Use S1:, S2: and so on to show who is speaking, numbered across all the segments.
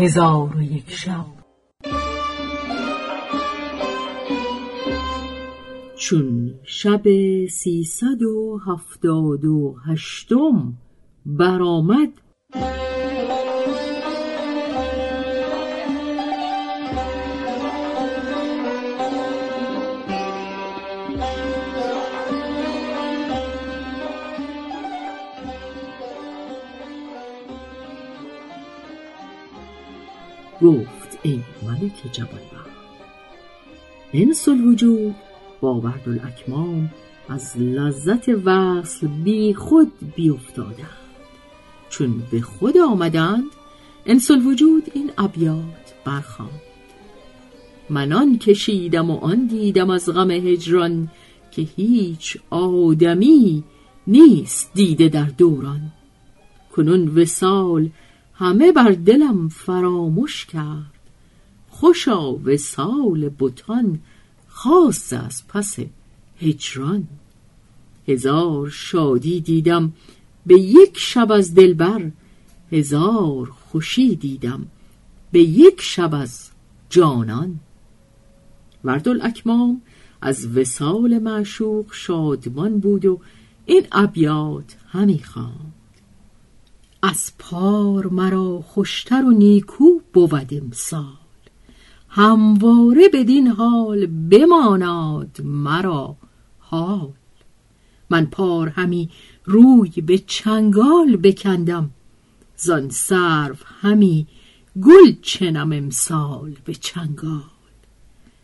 S1: هزار و یک شب.
S2: چون شب سیصد و هفتاد و هشتم برآمد گفت ای ملک جوانبخت انس الوجود با الاکمام از لذت وصل بی خود بی افتادند چون به خود آمدند انس الوجود این ابیات برخواند من آن کشیدم و آن دیدم از غم هجران که هیچ آدمی نیست دیده در دوران. کنون وسال همه بر دلم فراموش کرد. خوشا وسال بتان خاص از پس هجران. هزار شادی دیدم به یک شب از دلبر هزار خوشی دیدم به یک شب از جانان. وردل اکمام از وسال معشوق شادمان بود و این ابیات همی خواند. از پار مرا خوشتر و نیکو بود امسال. همواره بدین حال بماناد مرا حال. من پار همی روی به چنگال بکندم زان سرو همی گل چنم امسال به چنگال.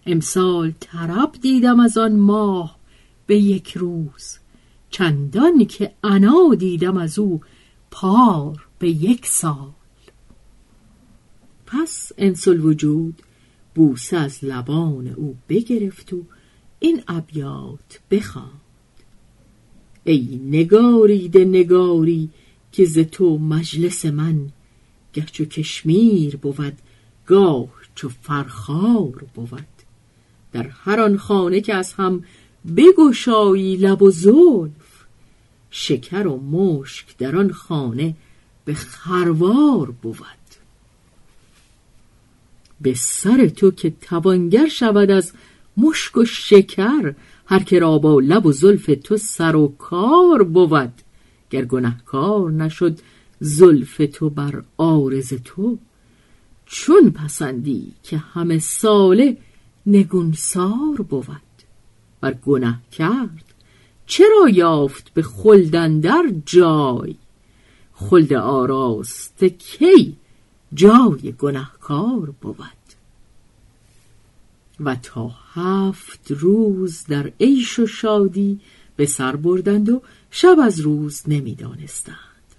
S2: امسال طرب دیدم از آن ماه به یک روز چندان که انا دیدم از او پار به یک سال. پس انسل وجود بوسه از لبان او بگرفت و این ابیات بخواند. ای نگارید نگاری که ز تو مجلس من گه چو کشمیر بود گاه چو فرخار بود. در هر آن خانه که از هم بگشایی لب و زلف شکر و مشک در آن خانه به خروار بود. به سر تو که توانگر شود از مشک و شکر هر که را با لب و زلف تو سر و کار بود. گر گنهکار نشد زلف تو بر آرز تو چون پسندی که همه ساله نگونسار بود. بر گنه کرد چرا یافت به خلدندر جای؟ خلد آراست کی جای گنهکار بود؟ و تا هفت روز در عیش و شادی به سر بردند و شب از روز نمی‌دانستند.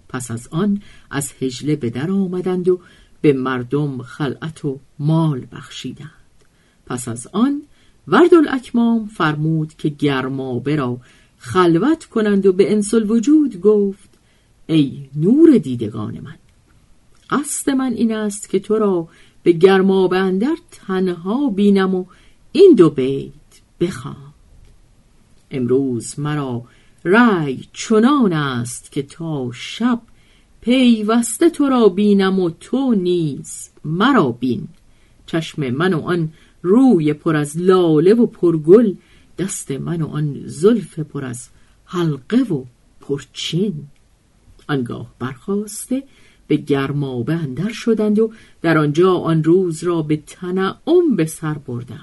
S2: پس از آن از هجله به در آمدند و به مردم خلعت و مال بخشیدند. پس از آن ورد الاکمام فرمود که گرمابه را خلوت کنند و به انسل وجود گفت ای نور دیدگان من قصد من این است که تو را به گرمابه اندر تنها بینم و این دو بیت بخوام امروز مرا رأی چنان است که تا شب پیوسته تو را بینم و تو نیز مرا بین. چشم من و آن روی پر از لاله و پرگل دست من و آن زلف پر از حلقه و پرچین. آنگاه برخواسته به گرمابه اندر شدند و در آنجا آن روز را به تنعم به سر بردند.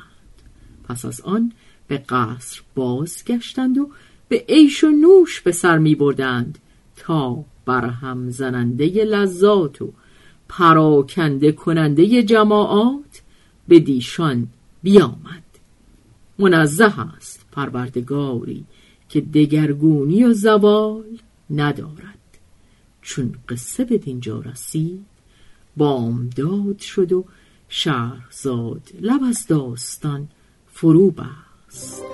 S2: پس از آن به قصر بازگشتند و به عیش و نوش به سر می بردند تا برهم زننده لذات و پراکنده کننده جماعات به دیشان بیامد. منزه است پروردگاری که دگرگونی و زوال ندارد. چون قصه به دینجا رسید بامداد شد و شهرزاد لب از داستان فرو بست.